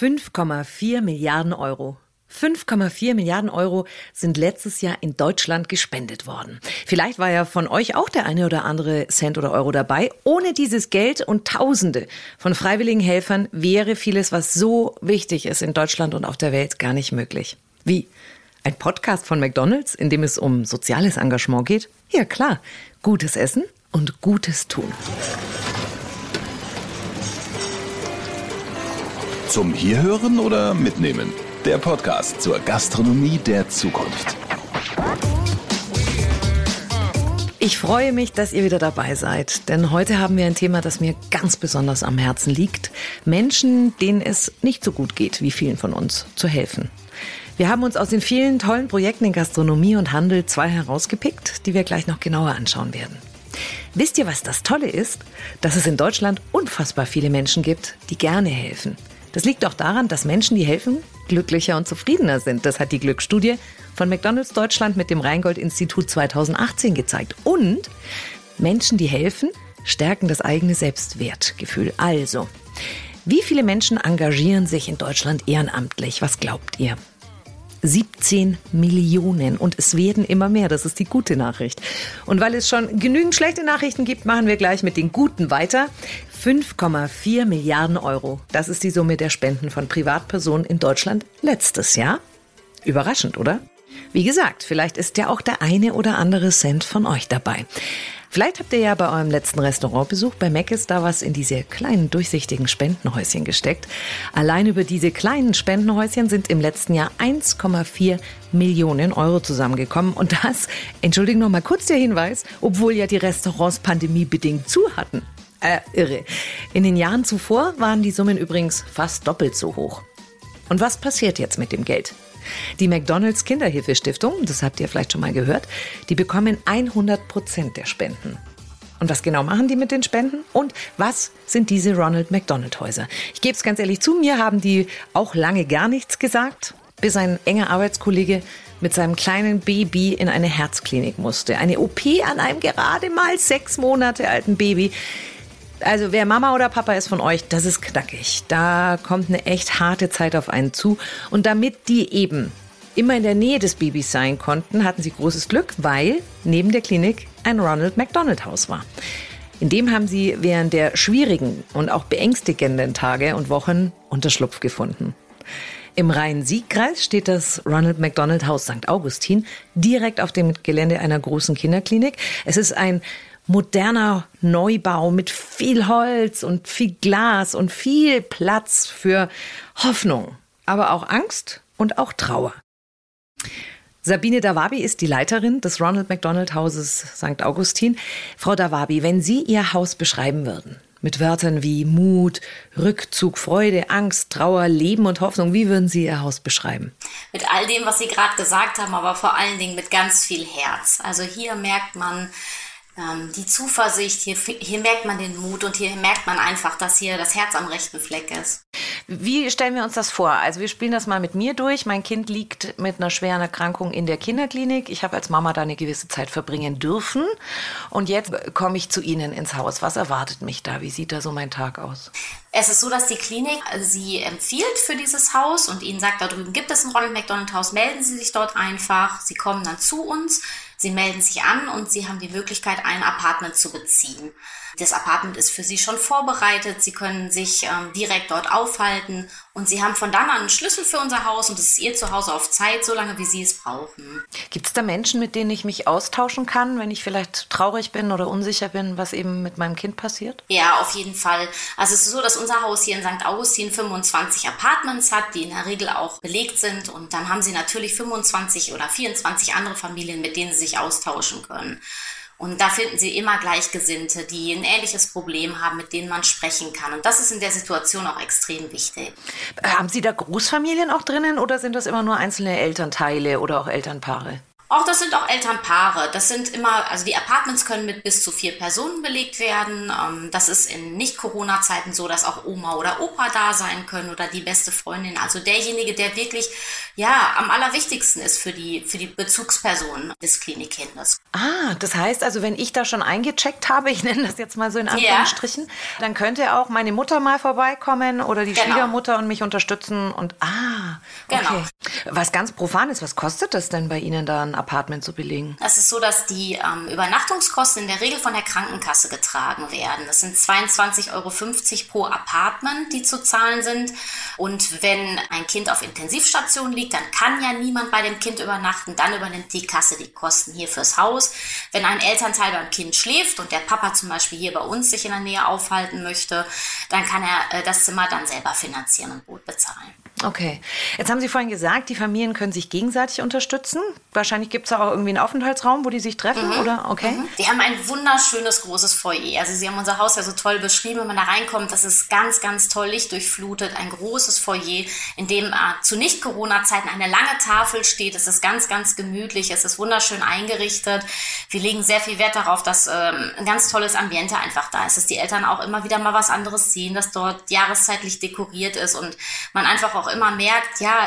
5,4 Milliarden Euro. 5,4 Milliarden Euro sind letztes Jahr in Deutschland gespendet worden. Vielleicht war ja von euch auch der eine oder andere Cent oder Euro dabei. Ohne dieses Geld und Tausende von freiwilligen Helfern wäre vieles, was so wichtig ist in Deutschland und auf der Welt, gar nicht möglich. Wie? Ein Podcast von McDonald's, in dem es um soziales Engagement geht? Ja klar, gutes Essen und gutes Tun. Zum Hierhören oder Mitnehmen? Der Podcast zur Gastronomie der Zukunft. Ich freue mich, dass ihr wieder dabei seid, denn heute haben wir ein Thema, das mir ganz besonders am Herzen liegt. Menschen, denen es nicht so gut geht wie vielen von uns, zu helfen. Wir haben uns aus den vielen tollen Projekten in Gastronomie und Handel zwei herausgepickt, die wir gleich noch genauer anschauen werden. Wisst ihr, was das Tolle ist? Dass es in Deutschland unfassbar viele Menschen gibt, die gerne helfen. Das liegt auch daran, dass Menschen, die helfen, glücklicher und zufriedener sind. Das hat die Glücksstudie von McDonald's Deutschland mit dem Rheingold-Institut 2018 gezeigt. Und Menschen, die helfen, stärken das eigene Selbstwertgefühl. Also, wie viele Menschen engagieren sich in Deutschland ehrenamtlich? Was glaubt ihr? 17 Millionen und es werden immer mehr. Das ist die gute Nachricht. Und weil es schon genügend schlechte Nachrichten gibt, machen wir gleich mit den guten weiter. 5,4 Milliarden Euro. Das ist die Summe der Spenden von Privatpersonen in Deutschland letztes Jahr. Überraschend, oder? Wie gesagt, vielleicht ist ja auch der eine oder andere Cent von euch dabei. Vielleicht habt ihr ja bei eurem letzten Restaurantbesuch bei Mc's da was in diese kleinen durchsichtigen Spendenhäuschen gesteckt. Allein über diese kleinen Spendenhäuschen sind im letzten Jahr 1,4 Millionen Euro zusammengekommen. Und das, entschuldigen noch mal kurz der Hinweis, obwohl ja die Restaurants pandemiebedingt zu hatten. Äh, irre. In den Jahren zuvor waren die Summen übrigens fast doppelt so hoch. Und was passiert jetzt mit dem Geld? Die McDonalds Kinderhilfestiftung, das habt ihr vielleicht schon mal gehört, die bekommen 100 Prozent der Spenden. Und was genau machen die mit den Spenden? Und was sind diese Ronald McDonald Häuser? Ich gebe es ganz ehrlich zu, mir haben die auch lange gar nichts gesagt, bis ein enger Arbeitskollege mit seinem kleinen Baby in eine Herzklinik musste. Eine OP an einem gerade mal sechs Monate alten Baby. Also wer Mama oder Papa ist von euch, das ist knackig. Da kommt eine echt harte Zeit auf einen zu. Und damit die eben immer in der Nähe des Babys sein konnten, hatten sie großes Glück, weil neben der Klinik ein Ronald McDonald Haus war. In dem haben sie während der schwierigen und auch beängstigenden Tage und Wochen Unterschlupf gefunden. Im Rhein-Sieg-Kreis steht das Ronald McDonald Haus St. Augustin direkt auf dem Gelände einer großen Kinderklinik. Es ist ein moderner Neubau mit viel Holz und viel Glas und viel Platz für Hoffnung, aber auch Angst und auch Trauer. Sabine Dawabi ist die Leiterin des Ronald McDonald Hauses St. Augustin. Frau Dawabi, wenn Sie Ihr Haus beschreiben würden, mit Wörtern wie Mut, Rückzug, Freude, Angst, Trauer, Leben und Hoffnung, wie würden Sie Ihr Haus beschreiben? Mit all dem, was Sie gerade gesagt haben, aber vor allen Dingen mit ganz viel Herz. Also hier merkt man, ähm, die Zuversicht, hier, hier merkt man den Mut und hier merkt man einfach, dass hier das Herz am rechten Fleck ist. Wie stellen wir uns das vor? Also wir spielen das mal mit mir durch. Mein Kind liegt mit einer schweren Erkrankung in der Kinderklinik. Ich habe als Mama da eine gewisse Zeit verbringen dürfen. Und jetzt komme ich zu Ihnen ins Haus. Was erwartet mich da? Wie sieht da so mein Tag aus? Es ist so, dass die Klinik Sie empfiehlt für dieses Haus und Ihnen sagt, da drüben gibt es ein Ronald McDonald Haus, melden Sie sich dort einfach. Sie kommen dann zu uns. Sie melden sich an und Sie haben die Möglichkeit, ein Apartment zu beziehen. Das Apartment ist für Sie schon vorbereitet. Sie können sich ähm, direkt dort aufhalten und Sie haben von dann an einen Schlüssel für unser Haus und es ist Ihr Zuhause auf Zeit, so lange wie Sie es brauchen. Gibt es da Menschen, mit denen ich mich austauschen kann, wenn ich vielleicht traurig bin oder unsicher bin, was eben mit meinem Kind passiert? Ja, auf jeden Fall. Also es ist so, dass unser Haus hier in St. Augustin 25 Apartments hat, die in der Regel auch belegt sind und dann haben Sie natürlich 25 oder 24 andere Familien, mit denen Sie sich austauschen können. Und da finden Sie immer Gleichgesinnte, die ein ähnliches Problem haben, mit denen man sprechen kann. Und das ist in der Situation auch extrem wichtig. Haben Sie da Großfamilien auch drinnen oder sind das immer nur einzelne Elternteile oder auch Elternpaare? Auch das sind auch Elternpaare. Das sind immer, also die Apartments können mit bis zu vier Personen belegt werden. Ähm, das ist in Nicht-Corona-Zeiten so, dass auch Oma oder Opa da sein können oder die beste Freundin. Also derjenige, der wirklich, ja, am allerwichtigsten ist für die, für die Bezugsperson des Klinikkindes. Ah, das heißt also, wenn ich da schon eingecheckt habe, ich nenne das jetzt mal so in Anführungsstrichen, ja. dann könnte auch meine Mutter mal vorbeikommen oder die genau. Schwiegermutter und mich unterstützen und ah, okay. Genau. Was ganz profan ist, was kostet das denn bei Ihnen da ein Apartment zu belegen? Es ist so, dass die ähm, Übernachtungskosten in der Regel von der Krankenkasse getragen werden. Das sind 22,50 Euro pro Apartment, die zu zahlen sind. Und wenn ein Kind auf Intensivstation liegt, dann kann ja niemand bei dem Kind übernachten. Dann übernimmt die Kasse die Kosten hier fürs Haus. Wenn ein Elternteil beim Kind schläft und der Papa zum Beispiel hier bei uns sich in der Nähe aufhalten möchte, dann kann er äh, das Zimmer dann selber finanzieren und gut bezahlen. Okay. Jetzt haben Sie vorhin gesagt, die Familien können sich gegenseitig unterstützen. Wahrscheinlich gibt es auch irgendwie einen Aufenthaltsraum, wo die sich treffen, mhm. oder? Okay. Mhm. Die haben ein wunderschönes großes Foyer. Also Sie haben unser Haus ja so toll beschrieben, wenn man da reinkommt. Das ist ganz, ganz toll lichtdurchflutet. Ein großes Foyer, in dem äh, zu Nicht-Corona-Zeiten eine lange Tafel steht. Es ist ganz, ganz gemütlich. Es ist wunderschön eingerichtet. Wir legen sehr viel Wert darauf, dass ähm, ein ganz tolles Ambiente einfach da ist. Dass die Eltern auch immer wieder mal was anderes sehen, dass dort jahreszeitlich dekoriert ist und man einfach auch immer merkt, ja,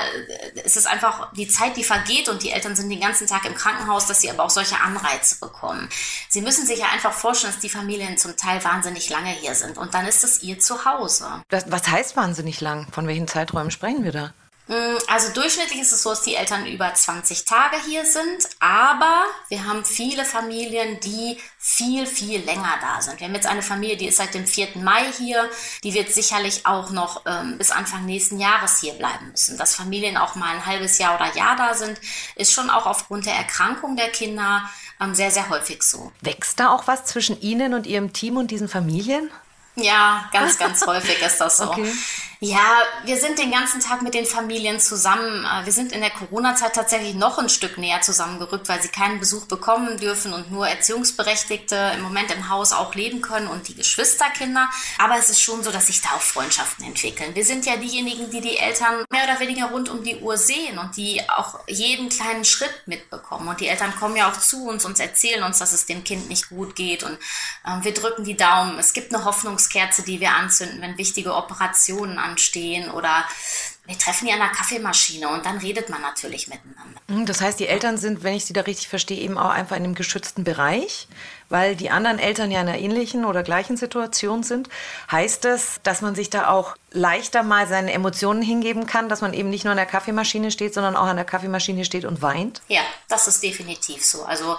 es ist einfach die Zeit, die vergeht und die Eltern sind den ganzen Tag im Krankenhaus, dass sie aber auch solche Anreize bekommen. Sie müssen sich ja einfach vorstellen, dass die Familien zum Teil wahnsinnig lange hier sind und dann ist es ihr Zuhause. Was heißt wahnsinnig lang? Von welchen Zeiträumen sprechen wir da? Mm, also durchschnittlich ist es so, dass die Eltern über 20 Tage hier sind, aber wir haben viele Familien, die viel, viel länger da sind. Wir haben jetzt eine Familie, die ist seit dem 4. Mai hier, die wird sicherlich auch noch ähm, bis Anfang nächsten Jahres hier bleiben müssen. Dass Familien auch mal ein halbes Jahr oder Jahr da sind, ist schon auch aufgrund der Erkrankung der Kinder ähm, sehr, sehr häufig so. Wächst da auch was zwischen Ihnen und Ihrem Team und diesen Familien? Ja, ganz, ganz häufig ist das so. Okay. Ja, wir sind den ganzen Tag mit den Familien zusammen. Äh, wir sind in der Corona-Zeit tatsächlich noch ein Stück näher zusammengerückt, weil sie keinen Besuch bekommen dürfen und nur Erziehungsberechtigte im Moment im Haus auch leben können und die Geschwisterkinder. Aber es ist schon so, dass sich da auch Freundschaften entwickeln. Wir sind ja diejenigen, die die Eltern mehr oder weniger rund um die Uhr sehen und die auch jeden kleinen Schritt mitbekommen. Und die Eltern kommen ja auch zu uns und erzählen uns, dass es dem Kind nicht gut geht und äh, wir drücken die Daumen. Es gibt eine Hoffnungskerze, die wir anzünden, wenn wichtige Operationen an stehen oder wir treffen die an der Kaffeemaschine und dann redet man natürlich miteinander. Hm, das heißt, die Eltern sind, wenn ich sie da richtig verstehe, eben auch einfach in einem geschützten Bereich weil die anderen Eltern ja in einer ähnlichen oder gleichen Situation sind, heißt es, dass man sich da auch leichter mal seine Emotionen hingeben kann, dass man eben nicht nur an der Kaffeemaschine steht, sondern auch an der Kaffeemaschine steht und weint? Ja, das ist definitiv so. Also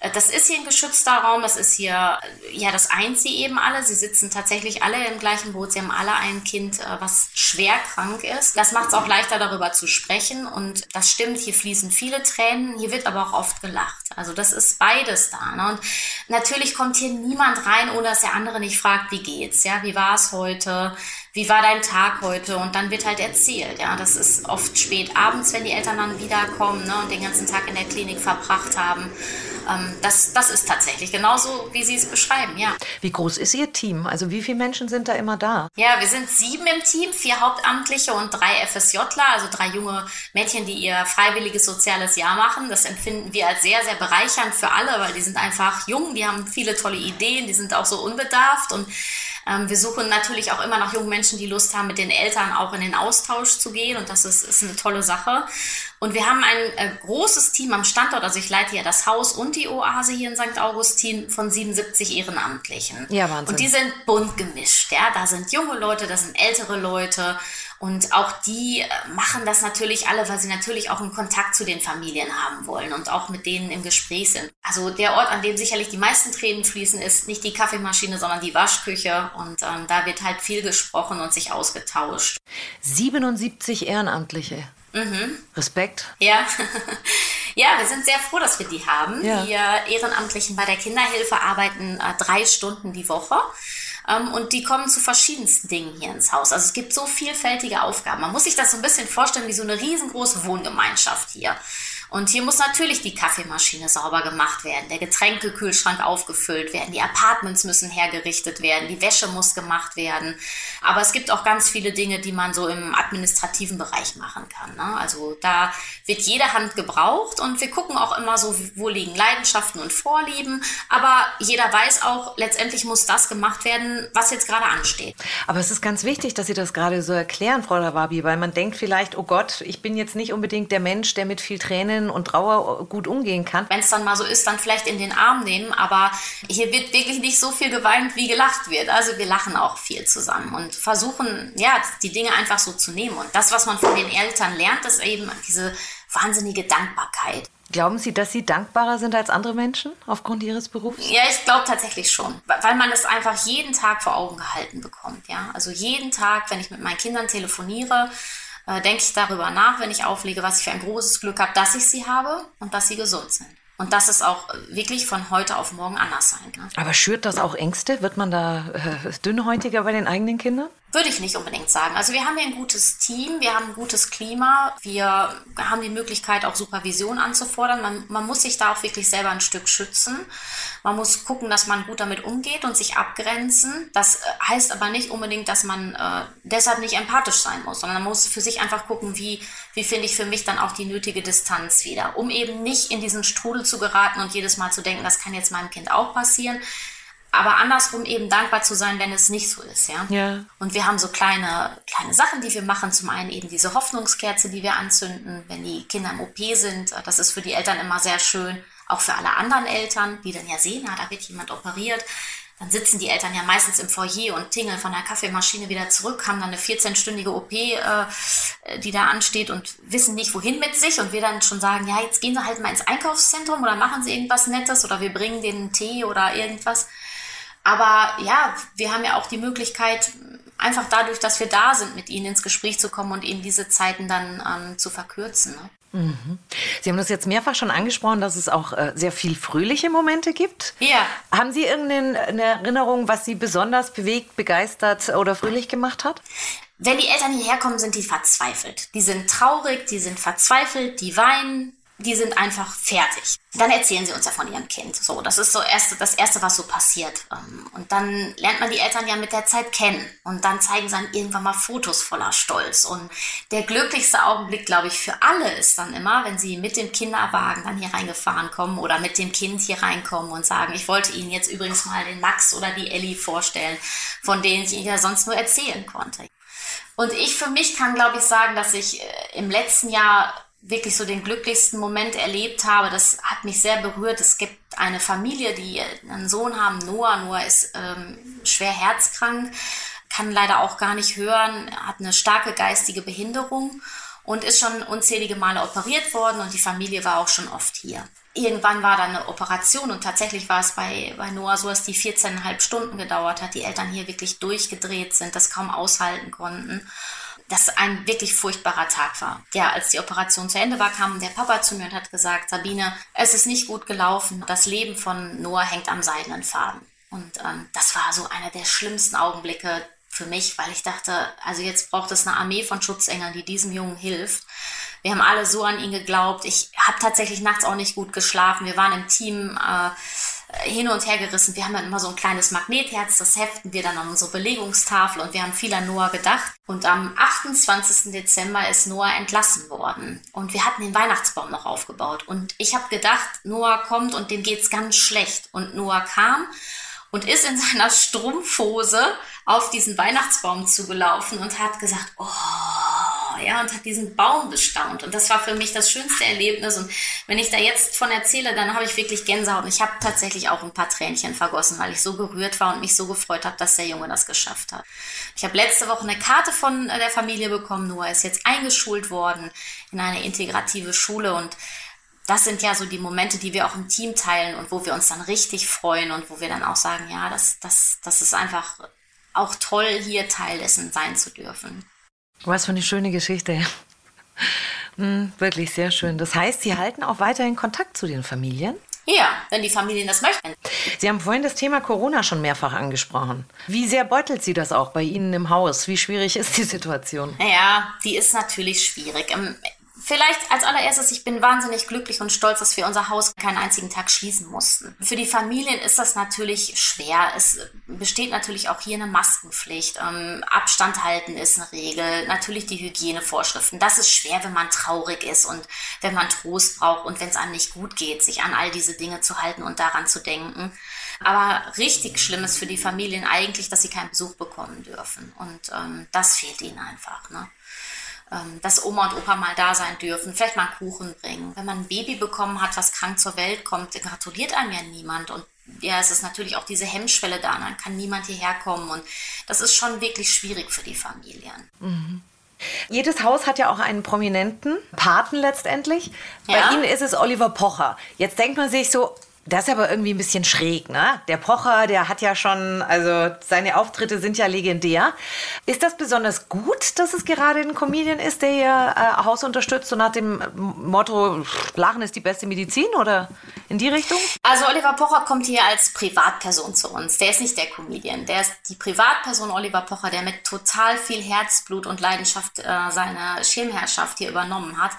äh, das ist hier ein geschützter Raum, es ist hier, ja, das eint sie eben alle. Sie sitzen tatsächlich alle im gleichen Boot, sie haben alle ein Kind, äh, was schwer krank ist. Das macht es auch leichter, darüber zu sprechen und das stimmt, hier fließen viele Tränen, hier wird aber auch oft gelacht. Also das ist beides da. Ne? Und natürlich kommt hier niemand rein, ohne dass der andere nicht fragt, wie geht's, ja, wie war es heute, wie war dein Tag heute? Und dann wird halt erzählt, ja, das ist oft spät abends, wenn die Eltern dann wiederkommen ne, und den ganzen Tag in der Klinik verbracht haben. Ähm, das, das ist tatsächlich genauso, wie Sie es beschreiben, ja. Wie groß ist Ihr Team? Also wie viele Menschen sind da immer da? Ja, wir sind sieben im Team, vier Hauptamtliche und drei FSJler, also drei junge Mädchen, die ihr freiwilliges soziales Jahr machen. Das empfinden wir als sehr, sehr bereichernd für alle, weil die sind einfach jung, die haben viele tolle Ideen, die sind auch so unbedarft und ähm, wir suchen natürlich auch immer noch junge Menschen, die Lust haben, mit den Eltern auch in den Austausch zu gehen und das ist, ist eine tolle Sache. Und wir haben ein äh, großes Team am Standort, also ich leite ja das Haus und die Oase hier in St. Augustin von 77 Ehrenamtlichen. Ja, Wahnsinn. Und die sind bunt gemischt, ja. Da sind junge Leute, da sind ältere Leute und auch die äh, machen das natürlich alle, weil sie natürlich auch einen Kontakt zu den Familien haben wollen und auch mit denen im Gespräch sind. Also der Ort, an dem sicherlich die meisten Tränen fließen, ist nicht die Kaffeemaschine, sondern die Waschküche. Und ähm, da wird halt viel gesprochen und sich ausgetauscht. 77 Ehrenamtliche. Mhm. Respekt. Ja. ja, wir sind sehr froh, dass wir die haben. Ja. Wir Ehrenamtlichen bei der Kinderhilfe arbeiten äh, drei Stunden die Woche. Ähm, und die kommen zu verschiedensten Dingen hier ins Haus. Also es gibt so vielfältige Aufgaben. Man muss sich das so ein bisschen vorstellen wie so eine riesengroße Wohngemeinschaft hier. Und hier muss natürlich die Kaffeemaschine sauber gemacht werden, der Getränkekühlschrank aufgefüllt werden, die Apartments müssen hergerichtet werden, die Wäsche muss gemacht werden. Aber es gibt auch ganz viele Dinge, die man so im administrativen Bereich machen kann. Ne? Also da wird jede Hand gebraucht und wir gucken auch immer so, wo liegen Leidenschaften und Vorlieben. Aber jeder weiß auch, letztendlich muss das gemacht werden, was jetzt gerade ansteht. Aber es ist ganz wichtig, dass Sie das gerade so erklären, Frau Lawabi, weil man denkt vielleicht, oh Gott, ich bin jetzt nicht unbedingt der Mensch, der mit viel Tränen und Trauer gut umgehen kann. Wenn es dann mal so ist, dann vielleicht in den Arm nehmen. Aber hier wird wirklich nicht so viel geweint, wie gelacht wird. Also wir lachen auch viel zusammen und versuchen, ja, die Dinge einfach so zu nehmen. Und das, was man von den Eltern lernt, ist eben diese wahnsinnige Dankbarkeit. Glauben Sie, dass Sie dankbarer sind als andere Menschen aufgrund Ihres Berufs? Ja, ich glaube tatsächlich schon, weil man es einfach jeden Tag vor Augen gehalten bekommt. Ja, also jeden Tag, wenn ich mit meinen Kindern telefoniere, äh, denke ich darüber nach, wenn ich auflege, was ich für ein großes Glück habe, dass ich sie habe und dass sie gesund sind. Und das ist auch wirklich von heute auf morgen anders sein. Ne? Aber schürt das auch Ängste? Wird man da äh, dünnhäutiger bei den eigenen Kindern? Würde ich nicht unbedingt sagen. Also wir haben hier ein gutes Team, wir haben ein gutes Klima, wir haben die Möglichkeit auch Supervision anzufordern. Man, man muss sich da auch wirklich selber ein Stück schützen. Man muss gucken, dass man gut damit umgeht und sich abgrenzen. Das äh, heißt aber nicht unbedingt, dass man äh, deshalb nicht empathisch sein muss, sondern man muss für sich einfach gucken, wie, wie finde ich für mich dann auch die nötige Distanz wieder, um eben nicht in diesen Strudel zu geraten und jedes Mal zu denken, das kann jetzt meinem Kind auch passieren aber andersrum eben dankbar zu sein, wenn es nicht so ist, ja. ja. Und wir haben so kleine, kleine Sachen, die wir machen. Zum einen eben diese Hoffnungskerze, die wir anzünden, wenn die Kinder im OP sind. Das ist für die Eltern immer sehr schön. Auch für alle anderen Eltern, die dann ja sehen, na, da wird jemand operiert. Dann sitzen die Eltern ja meistens im Foyer und tingeln von der Kaffeemaschine wieder zurück, haben dann eine 14-stündige OP, äh, die da ansteht und wissen nicht, wohin mit sich. Und wir dann schon sagen, ja, jetzt gehen sie halt mal ins Einkaufszentrum oder machen sie irgendwas Nettes oder wir bringen denen Tee oder irgendwas. Aber ja, wir haben ja auch die Möglichkeit, einfach dadurch, dass wir da sind, mit ihnen ins Gespräch zu kommen und ihnen diese Zeiten dann ähm, zu verkürzen. Ne? Mhm. Sie haben das jetzt mehrfach schon angesprochen, dass es auch äh, sehr viel fröhliche Momente gibt. Ja. Haben Sie irgendeine Erinnerung, was Sie besonders bewegt, begeistert oder fröhlich gemacht hat? Wenn die Eltern hierher kommen, sind die verzweifelt. Die sind traurig, die sind verzweifelt, die weinen, die sind einfach fertig. Dann erzählen sie uns ja von ihrem Kind. So, das ist so erste, das Erste, was so passiert. Ähm, und dann lernt man die Eltern ja mit der Zeit kennen. Und dann zeigen sie dann irgendwann mal Fotos voller Stolz. Und der glücklichste Augenblick, glaube ich, für alle ist dann immer, wenn sie mit dem Kinderwagen dann hier reingefahren kommen oder mit dem Kind hier reinkommen und sagen, ich wollte Ihnen jetzt übrigens mal den Max oder die Ellie vorstellen, von denen ich ja sonst nur erzählen konnte. Und ich für mich kann, glaube ich, sagen, dass ich äh, im letzten Jahr wirklich so den glücklichsten Moment erlebt habe. Das hat mich sehr berührt. Es gibt eine Familie, die einen Sohn haben, Noah. Noah ist ähm, schwer herzkrank, kann leider auch gar nicht hören, hat eine starke geistige Behinderung und ist schon unzählige Male operiert worden und die Familie war auch schon oft hier. Irgendwann war dann eine Operation und tatsächlich war es bei, bei Noah so, dass die 14,5 Stunden gedauert hat, die Eltern hier wirklich durchgedreht sind, das kaum aushalten konnten das ein wirklich furchtbarer Tag war. Ja, als die Operation zu Ende war, kam der Papa zu mir und hat gesagt, Sabine, es ist nicht gut gelaufen. Das Leben von Noah hängt am seidenen Faden. Und ähm, das war so einer der schlimmsten Augenblicke für mich, weil ich dachte, also jetzt braucht es eine Armee von Schutzengeln, die diesem Jungen hilft. Wir haben alle so an ihn geglaubt. Ich habe tatsächlich nachts auch nicht gut geschlafen. Wir waren im Team äh, hin und her gerissen. Wir haben dann immer so ein kleines Magnetherz, das heften wir dann an unsere Belegungstafel und wir haben viel an Noah gedacht. Und am 28. Dezember ist Noah entlassen worden und wir hatten den Weihnachtsbaum noch aufgebaut. Und ich habe gedacht, Noah kommt und dem geht's ganz schlecht. Und Noah kam und ist in seiner Strumpfhose auf diesen Weihnachtsbaum zugelaufen und hat gesagt, oh, ja, und hat diesen Baum bestaunt. Und das war für mich das schönste Erlebnis. Und wenn ich da jetzt von erzähle, dann habe ich wirklich Gänsehaut. Und ich habe tatsächlich auch ein paar Tränchen vergossen, weil ich so gerührt war und mich so gefreut habe, dass der Junge das geschafft hat. Ich habe letzte Woche eine Karte von äh, der Familie bekommen. Noah ist jetzt eingeschult worden in eine integrative Schule und das sind ja so die Momente, die wir auch im Team teilen und wo wir uns dann richtig freuen und wo wir dann auch sagen, ja, das, das, das ist einfach auch toll, hier Teil dessen sein zu dürfen. Was für eine schöne Geschichte. Hm, wirklich sehr schön. Das heißt, Sie halten auch weiterhin Kontakt zu den Familien? Ja, wenn die Familien das möchten. Sie haben vorhin das Thema Corona schon mehrfach angesprochen. Wie sehr beutelt Sie das auch bei Ihnen im Haus? Wie schwierig ist die Situation? Ja, die ist natürlich schwierig. Vielleicht als allererstes, ich bin wahnsinnig glücklich und stolz, dass wir unser Haus keinen einzigen Tag schließen mussten. Für die Familien ist das natürlich schwer. Es besteht natürlich auch hier eine Maskenpflicht. Ähm, Abstand halten ist eine Regel. Natürlich die Hygienevorschriften. Das ist schwer, wenn man traurig ist und wenn man Trost braucht und wenn es einem nicht gut geht, sich an all diese Dinge zu halten und daran zu denken. Aber richtig schlimm ist für die Familien eigentlich, dass sie keinen Besuch bekommen dürfen. Und ähm, das fehlt ihnen einfach. Ne? Ähm, dass Oma und Opa mal da sein dürfen, vielleicht mal einen Kuchen bringen. Wenn man ein Baby bekommen hat, was krank zur Welt kommt, gratuliert einem ja niemand. Und ja, es ist natürlich auch diese Hemmschwelle da, dann kann niemand hierher kommen. Und das ist schon wirklich schwierig für die Familien. Mhm. Jedes Haus hat ja auch einen prominenten Paten letztendlich. Bei Ja. Ihnen ist es Oliver Pocher. Jetzt denkt man sich so, das ist aber irgendwie ein bisschen schräg, ne? Der Pocher, der hat ja schon, also seine Auftritte sind ja legendär. Ist das besonders gut, dass es gerade ein Comedian ist, der Ihr äh, Haus unterstützt, so nach dem Motto, Lachen ist die beste Medizin oder in die Richtung? Also Oliver Pocher kommt hier als Privatperson zu uns. Der ist nicht der Comedian. Der ist die Privatperson Oliver Pocher, der mit total viel Herzblut und Leidenschaft äh, seine Schirmherrschaft hier übernommen hat.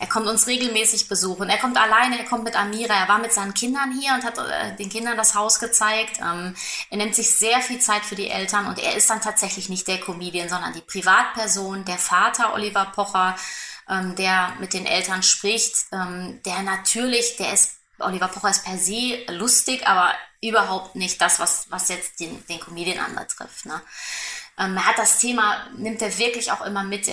Er kommt uns regelmäßig besuchen. Er kommt alleine, er kommt mit Amira. Er war mit seinen Kindern hier und hat äh, den Kindern das Haus gezeigt. Ähm, er nimmt sich sehr viel Zeit für die Eltern und er ist dann tatsächlich nicht der Comedian, sondern die Privatperson, der Vater Oliver Pocher, ähm, der mit den Eltern spricht, ähm, der natürlich, der ist Oliver Pocher ist per se lustig, aber überhaupt nicht das, was, was jetzt den, den Comedian anbetrifft. Ne? Ähm, er hat das Thema, nimmt er wirklich auch immer mit.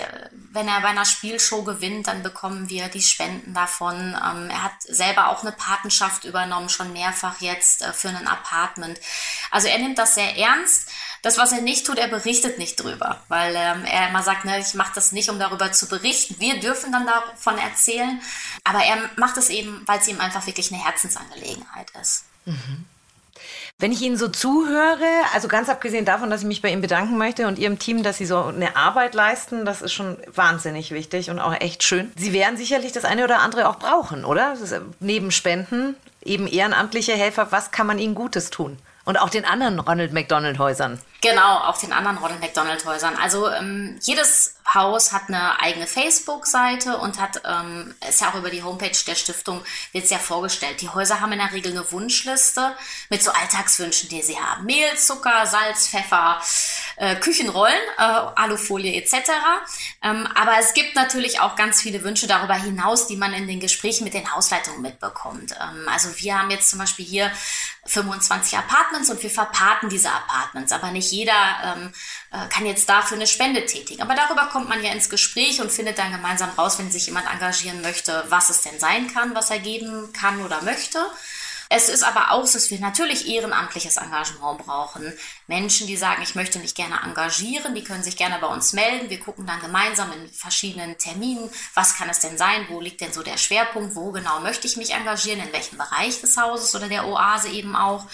Wenn er bei einer Spielshow gewinnt, dann bekommen wir die Spenden davon. Ähm, er hat selber auch eine Patenschaft übernommen, schon mehrfach jetzt äh, für ein Apartment. Also er nimmt das sehr ernst. Das, was er nicht tut, er berichtet nicht drüber, weil ähm, er immer sagt, ne, ich mache das nicht, um darüber zu berichten. Wir dürfen dann davon erzählen, aber er macht es eben, weil es ihm einfach wirklich eine Herzensangelegenheit ist. Wenn ich Ihnen so zuhöre, also ganz abgesehen davon, dass ich mich bei Ihnen bedanken möchte und Ihrem Team, dass Sie so eine Arbeit leisten, das ist schon wahnsinnig wichtig und auch echt schön. Sie werden sicherlich das eine oder andere auch brauchen, oder? Äh, neben Spenden, eben ehrenamtliche Helfer, was kann man ihnen Gutes tun? Und auch den anderen Ronald McDonald Häusern. Genau, auch den anderen Ronald McDonald Häusern. Also ähm, jedes Haus hat eine eigene Facebook-Seite und hat, ähm, ist ja auch über die Homepage der Stiftung, wird es ja vorgestellt. Die Häuser haben in der Regel eine Wunschliste mit so Alltagswünschen, die sie haben. Mehl, Zucker, Salz, Pfeffer, äh, Küchenrollen, äh, Alufolie etc. Ähm, aber es gibt natürlich auch ganz viele Wünsche darüber hinaus, die man in den Gesprächen mit den Hausleitungen mitbekommt. Ähm, also wir haben jetzt zum Beispiel hier 25 Apartments und wir verpaten diese Apartments, aber nicht jeder ähm, äh, kann jetzt dafür eine Spende tätigen. Aber darüber kommt man ja ins Gespräch und findet dann gemeinsam raus, wenn sich jemand engagieren möchte, was es denn sein kann, was er geben kann oder möchte. Es ist aber auch so, dass wir natürlich ehrenamtliches Engagement brauchen. Menschen, die sagen, ich möchte mich gerne engagieren, die können sich gerne bei uns melden. Wir gucken dann gemeinsam in verschiedenen Terminen, was kann es denn sein, wo liegt denn so der Schwerpunkt, wo genau möchte ich mich engagieren, in welchem Bereich des Hauses oder der Oase eben auch.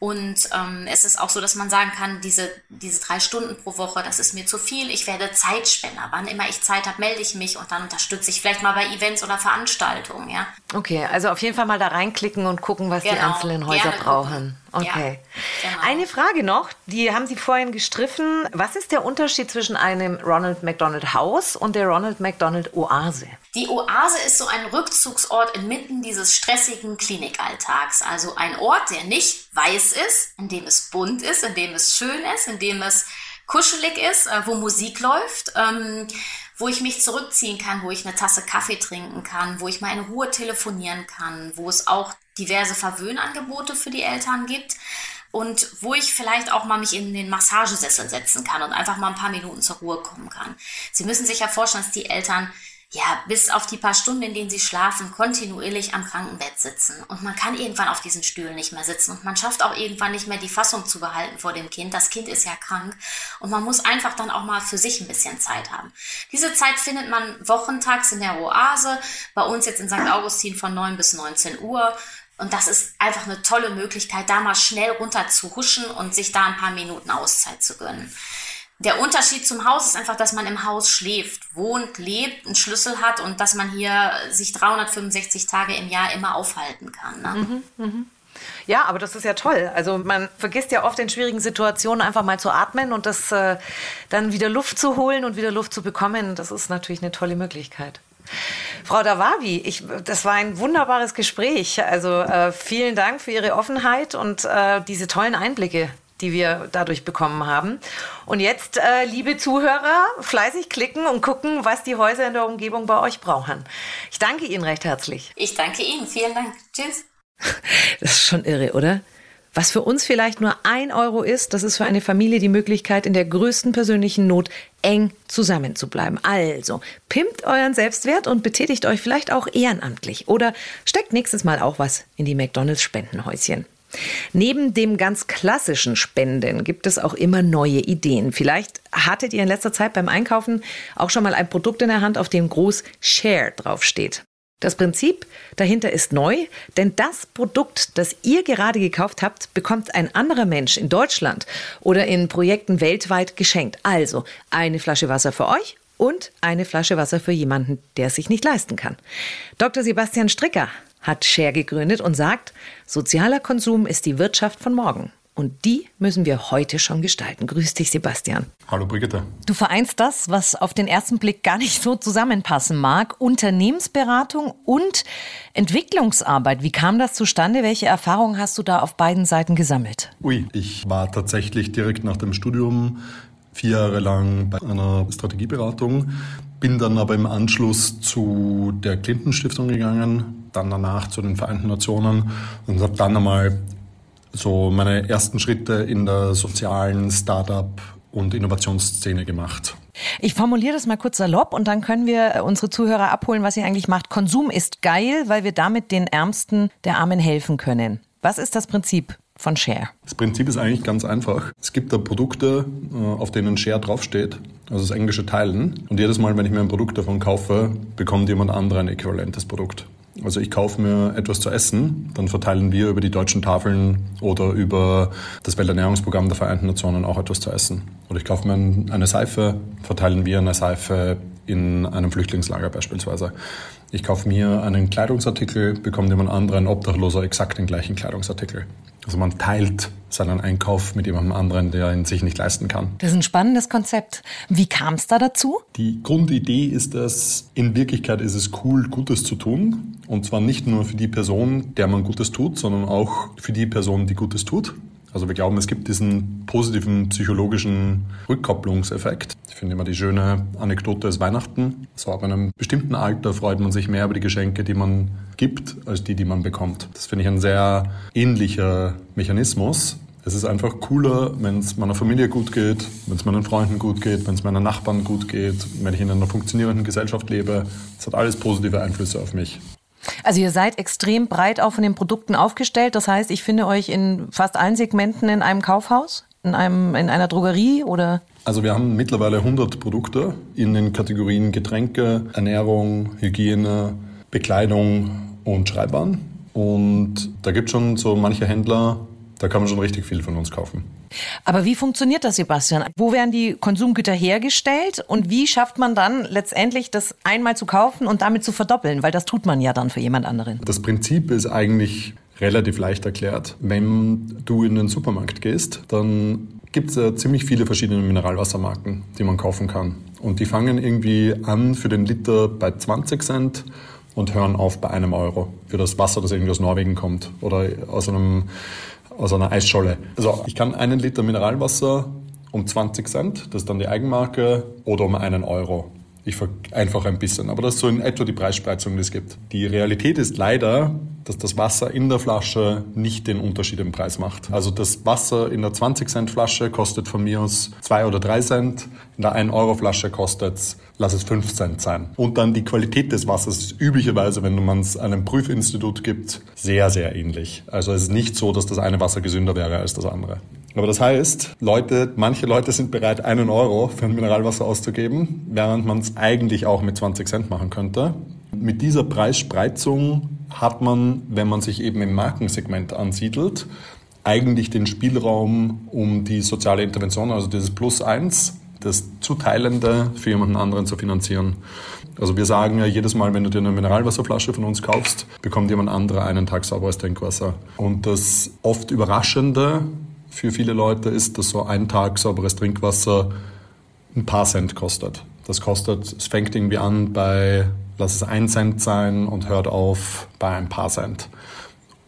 Und ähm, es ist auch so, dass man sagen kann, diese, diese drei Stunden pro Woche, das ist mir zu viel. Ich werde Zeitspender. Wann immer ich Zeit habe, melde ich mich und dann unterstütze ich vielleicht mal bei Events oder Veranstaltungen. Ja? Okay, also auf jeden Fall mal da reinklicken und gucken, was die Genau, einzelnen Häuser gerne brauchen. gucken. Okay. Ja, genau. Eine Frage noch, die haben Sie vorhin gestriffen. Was ist der Unterschied zwischen einem Ronald McDonald Haus und der Ronald McDonald Oase? Die Oase ist so ein Rückzugsort inmitten dieses stressigen Klinikalltags. Also ein Ort, der nicht weiß ist, in dem es bunt ist, in dem es schön ist, in dem es kuschelig ist, äh, wo Musik läuft, ähm, wo ich mich zurückziehen kann, wo ich eine Tasse Kaffee trinken kann, wo ich mal in Ruhe telefonieren kann, wo es auch diverse Verwöhnangebote für die Eltern gibt und wo ich vielleicht auch mal mich in den Massagesessel setzen kann und einfach mal ein paar Minuten zur Ruhe kommen kann. Sie müssen sich ja vorstellen, dass die Eltern ja, bis auf die paar Stunden, in denen sie schlafen, kontinuierlich am Krankenbett sitzen. Und man kann irgendwann auf diesen Stühlen nicht mehr sitzen. Und man schafft auch irgendwann nicht mehr die Fassung zu behalten vor dem Kind. Das Kind ist ja krank. Und man muss einfach dann auch mal für sich ein bisschen Zeit haben. Diese Zeit findet man wochentags in der Oase. Bei uns jetzt in St. Augustin von 9 bis 19 Uhr. Und das ist einfach eine tolle Möglichkeit, da mal schnell runter zu huschen und sich da ein paar Minuten Auszeit zu gönnen. Der Unterschied zum Haus ist einfach, dass man im Haus schläft, wohnt, lebt, einen Schlüssel hat und dass man hier sich 365 Tage im Jahr immer aufhalten kann. Ne? Ja, aber das ist ja toll. Also man vergisst ja oft in schwierigen Situationen einfach mal zu atmen und das äh, dann wieder Luft zu holen und wieder Luft zu bekommen. Das ist natürlich eine tolle Möglichkeit. Frau Dawabi, ich, das war ein wunderbares Gespräch. Also äh, vielen Dank für Ihre Offenheit und äh, diese tollen Einblicke, die wir dadurch bekommen haben. Und jetzt, äh, liebe Zuhörer, fleißig klicken und gucken, was die Häuser in der Umgebung bei euch brauchen. Ich danke Ihnen recht herzlich. Ich danke Ihnen. Vielen Dank. Tschüss. Das ist schon irre, oder? Was für uns vielleicht nur ein Euro ist, das ist für eine Familie die Möglichkeit, in der größten persönlichen Not eng zusammenzubleiben. Also, pimmt euren Selbstwert und betätigt euch vielleicht auch ehrenamtlich oder steckt nächstes Mal auch was in die McDonalds Spendenhäuschen. Neben dem ganz klassischen Spenden gibt es auch immer neue Ideen. Vielleicht hattet ihr in letzter Zeit beim Einkaufen auch schon mal ein Produkt in der Hand, auf dem groß Share draufsteht. Das Prinzip dahinter ist neu, denn das Produkt, das ihr gerade gekauft habt, bekommt ein anderer Mensch in Deutschland oder in Projekten weltweit geschenkt. Also eine Flasche Wasser für euch und eine Flasche Wasser für jemanden, der es sich nicht leisten kann. Dr. Sebastian Stricker hat Share gegründet und sagt, sozialer Konsum ist die Wirtschaft von morgen. Und die müssen wir heute schon gestalten. Grüß dich, Sebastian. Hallo, Brigitte. Du vereinst das, was auf den ersten Blick gar nicht so zusammenpassen mag. Unternehmensberatung und Entwicklungsarbeit. Wie kam das zustande? Welche Erfahrungen hast du da auf beiden Seiten gesammelt? Ui, ich war tatsächlich direkt nach dem Studium vier Jahre lang bei einer Strategieberatung, bin dann aber im Anschluss zu der Clinton Stiftung gegangen, dann danach zu den Vereinten Nationen und habe dann einmal so meine ersten Schritte in der sozialen Startup und Innovationsszene gemacht. Ich formuliere das mal kurz salopp und dann können wir unsere Zuhörer abholen, was ihr eigentlich macht. Konsum ist geil, weil wir damit den Ärmsten der Armen helfen können. Was ist das Prinzip von Share? Das Prinzip ist eigentlich ganz einfach. Es gibt da Produkte, äh, auf denen Share draufsteht, also das englische Teilen. Und jedes Mal, wenn ich mir ein Produkt davon kaufe, bekommt jemand anderes ein äquivalentes Produkt. Also ich kaufe mir etwas zu essen, dann verteilen wir über die deutschen Tafeln oder über das Welternährungsprogramm der Vereinten Nationen auch etwas zu essen. Oder ich kaufe mir eine Seife, verteilen wir eine Seife in einem Flüchtlingslager beispielsweise. Ich kaufe mir einen Kleidungsartikel, bekommt jemand anderen Obdachloser exakt den gleichen Kleidungsartikel. Also man teilt seinen Einkauf mit jemandem anderen, der ihn sich nicht leisten kann. Das ist ein spannendes Konzept. Wie kam es da dazu? Die Grundidee ist dass in Wirklichkeit ist es cool, Gutes zu tun. Und zwar nicht nur für die Person, der man Gutes tut, sondern auch für die Person, die Gutes tut. Also wir glauben, es gibt diesen positiven psychologischen Rückkopplungseffekt. Ich finde immer die schöne Anekdote ist Weihnachten. So ab einem bestimmten Alter freut man sich mehr über die Geschenke, die man gibt, als die, die man bekommt. Das finde ich ein sehr ähnlicher Mechanismus. Es ist einfach cooler, wenn es meiner Familie gut geht, wenn es meinen Freunden gut geht, wenn es meinen Nachbarn gut geht, wenn ich in einer funktionierenden Gesellschaft lebe. Das hat alles positive Einflüsse auf mich. Also ihr seid extrem breit auch von den Produkten aufgestellt. Das heißt, ich finde euch in fast allen Segmenten in einem Kaufhaus, in, einem, in einer Drogerie oder? Also wir haben mittlerweile 100 Produkte in den Kategorien Getränke, Ernährung, Hygiene, Bekleidung und Schreibwaren. Und da gibt es schon so manche Händler, da kann man schon richtig viel von uns kaufen. Aber wie funktioniert das, Sebastian? Wo werden die Konsumgüter hergestellt und wie schafft man dann letztendlich das einmal zu kaufen und damit zu verdoppeln? Weil das tut man ja dann für jemand anderen. Das Prinzip ist eigentlich relativ leicht erklärt. Wenn du in den Supermarkt gehst, dann gibt es ja ziemlich viele verschiedene Mineralwassermarken, die man kaufen kann. Und die fangen irgendwie an für den Liter bei 20 Cent und hören auf bei einem Euro für das Wasser, das irgendwie aus Norwegen kommt oder aus einem aus einer Eisscholle. Also ich kann einen Liter Mineralwasser um 20 Cent, das ist dann die Eigenmarke, oder um einen Euro. Ich vereinfache ein bisschen, aber das ist so in etwa die Preisspreizung, die es gibt. Die Realität ist leider, dass das Wasser in der Flasche nicht den Unterschied im Preis macht. Also das Wasser in der 20 Cent Flasche kostet von mir aus 2 oder 3 Cent, in der 1 Euro Flasche kostet es, lass es 5 Cent sein. Und dann die Qualität des Wassers ist üblicherweise, wenn man es einem Prüfinstitut gibt, sehr, sehr ähnlich. Also es ist nicht so, dass das eine Wasser gesünder wäre als das andere. Aber das heißt, Leute, manche Leute sind bereit, einen Euro für ein Mineralwasser auszugeben, während man es eigentlich auch mit 20 Cent machen könnte. Mit dieser Preisspreizung hat man, wenn man sich eben im Markensegment ansiedelt, eigentlich den Spielraum, um die soziale Intervention, also dieses Plus eins, das Zuteilende für jemanden anderen zu finanzieren. Also wir sagen ja jedes Mal, wenn du dir eine Mineralwasserflasche von uns kaufst, bekommt jemand anderer einen Tag sauberes Trinkwasser. Und das oft Überraschende für viele Leute ist, dass so ein Tag sauberes Trinkwasser ein paar Cent kostet. Das kostet, es fängt irgendwie an bei lass es ein Cent sein und hört auf bei ein paar Cent.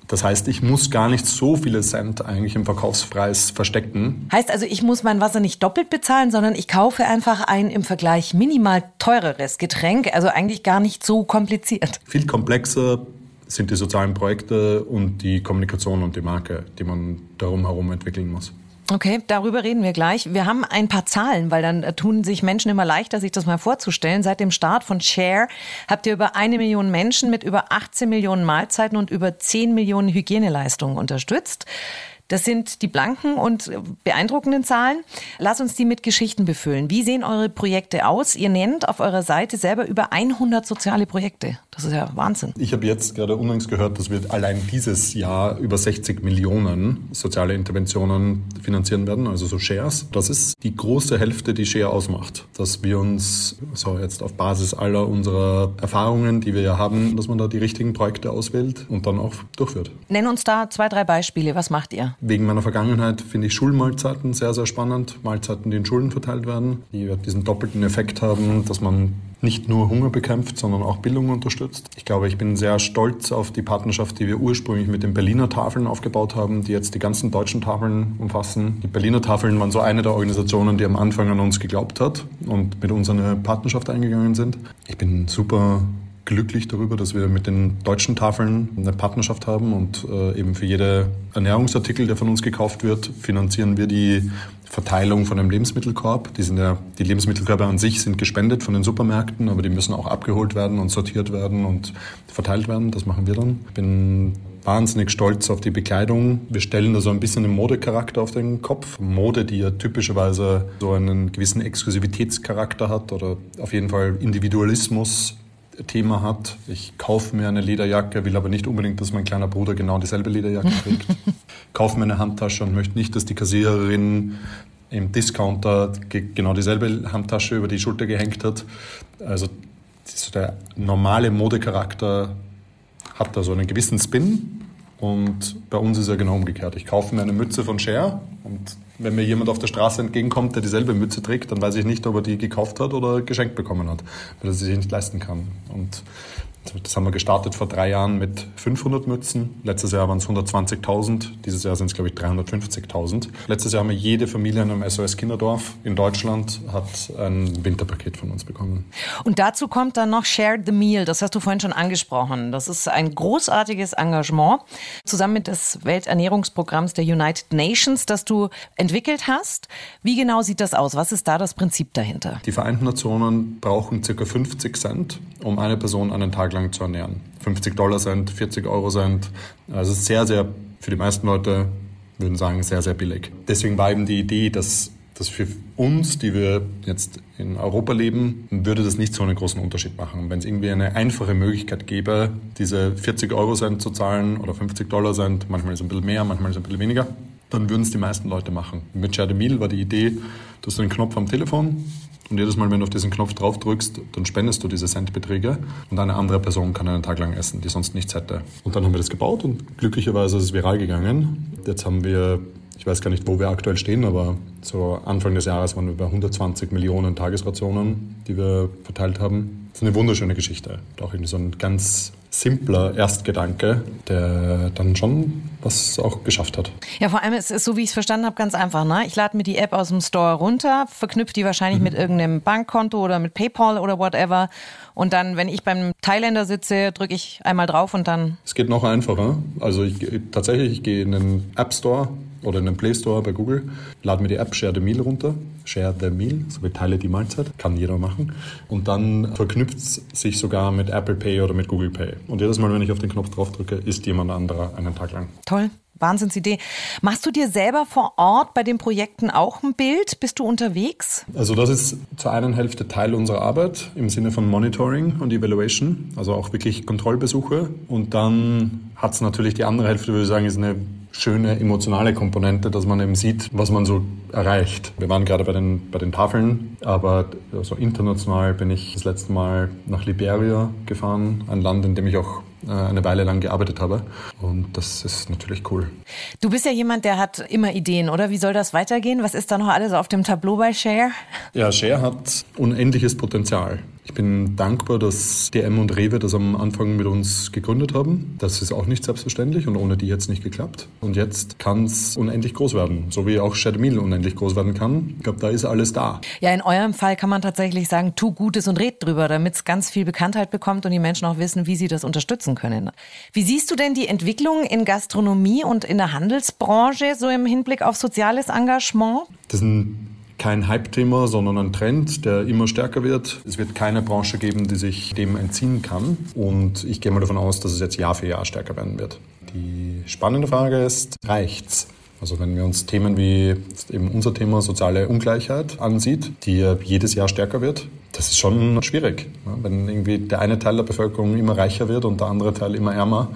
Das heißt, ich muss gar nicht so viele Cent eigentlich im Verkaufspreis verstecken. Heißt also, ich muss mein Wasser nicht doppelt bezahlen, sondern ich kaufe einfach ein im Vergleich minimal teureres Getränk. Also eigentlich gar nicht so kompliziert. Viel komplexer sind die sozialen Projekte und die Kommunikation und die Marke, die man darum herum entwickeln muss. Okay, darüber reden wir gleich. Wir haben ein paar Zahlen, weil dann äh, tun sich Menschen immer leichter, sich das mal vorzustellen. Seit dem Start von Share habt ihr über eine Million Menschen mit über 18 Millionen Mahlzeiten und über 10 Millionen Hygieneleistungen unterstützt. Das sind die blanken und beeindruckenden Zahlen. Lass uns die mit Geschichten befüllen. Wie sehen eure Projekte aus? Ihr nennt auf eurer Seite selber über 100 soziale Projekte. Das ist ja Wahnsinn. Ich habe jetzt gerade unlängst gehört, dass wir allein dieses Jahr über 60 Millionen soziale Interventionen finanzieren werden, also so Shares. Das ist die große Hälfte, die Share ausmacht. Dass wir uns so jetzt auf Basis aller unserer Erfahrungen, die wir ja haben, dass man da die richtigen Projekte auswählt und dann auch durchführt. Nenn uns da zwei, drei Beispiele. Was macht ihr? Wegen meiner Vergangenheit finde ich Schulmahlzeiten sehr, sehr spannend. Mahlzeiten, die in Schulen verteilt werden, die diesen doppelten Effekt haben, dass man nicht nur Hunger bekämpft, sondern auch Bildung unterstützt. Ich glaube, ich bin sehr stolz auf die Partnerschaft, die wir ursprünglich mit den Berliner Tafeln aufgebaut haben, die jetzt die ganzen deutschen Tafeln umfassen. Die Berliner Tafeln waren so eine der Organisationen, die am Anfang an uns geglaubt hat und mit uns eine Partnerschaft eingegangen sind. Ich bin super glücklich darüber, dass wir mit den deutschen Tafeln eine Partnerschaft haben und äh, eben für jede Ernährungsartikel, der von uns gekauft wird, finanzieren wir die Verteilung von einem Lebensmittelkorb. Die, sind ja, die Lebensmittelkörbe an sich sind gespendet von den Supermärkten, aber die müssen auch abgeholt werden und sortiert werden und verteilt werden. Das machen wir dann. Ich bin wahnsinnig stolz auf die Bekleidung. Wir stellen da so ein bisschen einen Modecharakter auf den Kopf. Mode, die ja typischerweise so einen gewissen Exklusivitätscharakter hat oder auf jeden Fall Individualismus Thema hat. Ich kaufe mir eine Lederjacke, will aber nicht unbedingt, dass mein kleiner Bruder genau dieselbe Lederjacke trägt. kaufe mir eine Handtasche und möchte nicht, dass die Kassiererin im Discounter genau dieselbe Handtasche über die Schulter gehängt hat. Also der normale Modecharakter hat da so einen gewissen Spin und bei uns ist er genau umgekehrt. Ich kaufe mir eine Mütze von Cher und wenn mir jemand auf der Straße entgegenkommt, der dieselbe Mütze trägt, dann weiß ich nicht, ob er die gekauft hat oder geschenkt bekommen hat, weil er sie sich nicht leisten kann. Und das haben wir gestartet vor drei Jahren mit 500 Mützen. Letztes Jahr waren es 120.000. Dieses Jahr sind es, glaube ich, 350.000. Letztes Jahr haben wir jede Familie in einem SOS Kinderdorf in Deutschland hat ein Winterpaket von uns bekommen. Und dazu kommt dann noch Share the Meal. Das hast du vorhin schon angesprochen. Das ist ein großartiges Engagement zusammen mit des Welternährungsprogramms der United Nations, das du entwickelt hast. Wie genau sieht das aus? Was ist da das Prinzip dahinter? Die Vereinten Nationen brauchen circa 50 Cent, um eine Person einen Tag lang zu ernähren. 50 Dollar sind, 40 Euro sind. Also sehr, sehr, für die meisten Leute würden sagen, sehr, sehr billig. Deswegen war eben die Idee, dass dass für uns, die wir jetzt in Europa leben, würde das nicht so einen großen Unterschied machen. Wenn es irgendwie eine einfache Möglichkeit gäbe, diese 40 Euro Cent zu zahlen oder 50 Dollar Cent, manchmal ist es ein bisschen mehr, manchmal ist es ein bisschen weniger, dann würden es die meisten Leute machen. Mit Share the Meal war die Idee, du hast einen Knopf am Telefon, und jedes Mal, wenn du auf diesen Knopf drauf drückst, dann spendest du diese Centbeträge und eine andere Person kann einen Tag lang essen, die sonst nichts hätte. Und dann haben wir das gebaut und glücklicherweise ist es viral gegangen. Jetzt haben wir ich weiß gar nicht, wo wir aktuell stehen, aber so Anfang des Jahres waren wir bei 120 Millionen Tagesrationen, die wir verteilt haben. Das ist eine wunderschöne Geschichte. Auch irgendwie so ein ganz simpler Erstgedanke, der dann schon was auch geschafft hat. Ja, vor allem ist es so, wie ich es verstanden habe, ganz einfach. Ne? Ich lade mir die App aus dem Store runter, verknüpfe die wahrscheinlich mhm. mit irgendeinem Bankkonto oder mit PayPal oder whatever. Und dann, wenn ich beim Thailänder sitze, drücke ich einmal drauf und dann. Es geht noch einfacher. Also ich, tatsächlich, ich gehe in den App Store oder in den Play Store bei Google, lade mir die App Share the Meal runter. Share the Meal, so wie teile die Mahlzeit, kann jeder machen. Und dann verknüpft es sich sogar mit Apple Pay oder mit Google Pay. Und jedes Mal, wenn ich auf den Knopf drauf drücke, ist jemand anderer einen Tag lang. Toll. Wahnsinnsidee. Machst du dir selber vor Ort bei den Projekten auch ein Bild? Bist du unterwegs? Also das ist zur einen Hälfte Teil unserer Arbeit im Sinne von Monitoring und Evaluation, also auch wirklich Kontrollbesuche. Und dann hat es natürlich die andere Hälfte, würde ich sagen, ist eine schöne emotionale Komponente, dass man eben sieht, was man so erreicht. Wir waren gerade bei den, bei den Tafeln, aber so international bin ich das letzte Mal nach Liberia gefahren, ein Land, in dem ich auch äh, eine Weile lang gearbeitet habe. Und das ist natürlich cool. Du bist ja jemand, der hat immer Ideen, oder? Wie soll das weitergehen? Was ist da noch alles auf dem Tableau bei Share? Ja, Share hat unendliches Potenzial. Ich bin dankbar, dass DM und Rewe das am Anfang mit uns gegründet haben. Das ist auch nicht selbstverständlich und ohne die es nicht geklappt. Und jetzt kann es unendlich groß werden, so wie auch Shademil unendlich groß werden kann. Ich glaube, da ist alles da. Ja, in eurem Fall kann man tatsächlich sagen, tu Gutes und red drüber, damit es ganz viel Bekanntheit bekommt und die Menschen auch wissen, wie sie das unterstützen können. Wie siehst du denn die Entwicklung in Gastronomie und in der Handelsbranche so im Hinblick auf soziales Engagement? Das ist ein kein Hype-Thema, sondern ein Trend, der immer stärker wird. Es wird keine Branche geben, die sich dem entziehen kann. Und ich gehe mal davon aus, dass es jetzt Jahr für Jahr stärker werden wird. Die spannende Frage ist, reicht's? Also wenn wir uns Themen wie eben unser Thema soziale Ungleichheit ansieht, die jedes Jahr stärker wird, das ist schon schwierig. Wenn irgendwie der eine Teil der Bevölkerung immer reicher wird und der andere Teil immer ärmer,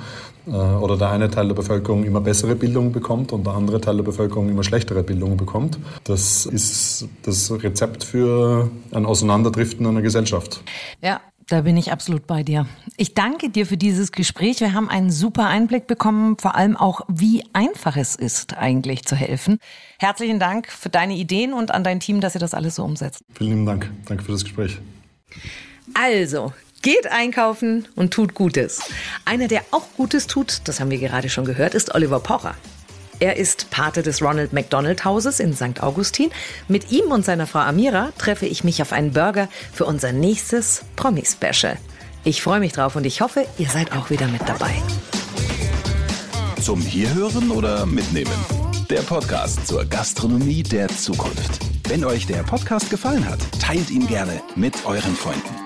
oder der eine Teil der Bevölkerung immer bessere Bildung bekommt und der andere Teil der Bevölkerung immer schlechtere Bildung bekommt. Das ist das Rezept für ein Auseinanderdriften einer Gesellschaft. Ja, da bin ich absolut bei dir. Ich danke dir für dieses Gespräch. Wir haben einen super Einblick bekommen, vor allem auch, wie einfach es ist, eigentlich zu helfen. Herzlichen Dank für deine Ideen und an dein Team, dass ihr das alles so umsetzt. Vielen lieben Dank. Danke für das Gespräch. Also, Geht einkaufen und tut Gutes. Einer, der auch Gutes tut, das haben wir gerade schon gehört, ist Oliver Pocher. Er ist Pate des Ronald McDonald Hauses in St. Augustin. Mit ihm und seiner Frau Amira treffe ich mich auf einen Burger für unser nächstes Promi-Special. Ich freue mich drauf und ich hoffe, ihr seid auch wieder mit dabei. Zum Hierhören oder Mitnehmen? Der Podcast zur Gastronomie der Zukunft. Wenn euch der Podcast gefallen hat, teilt ihn gerne mit euren Freunden.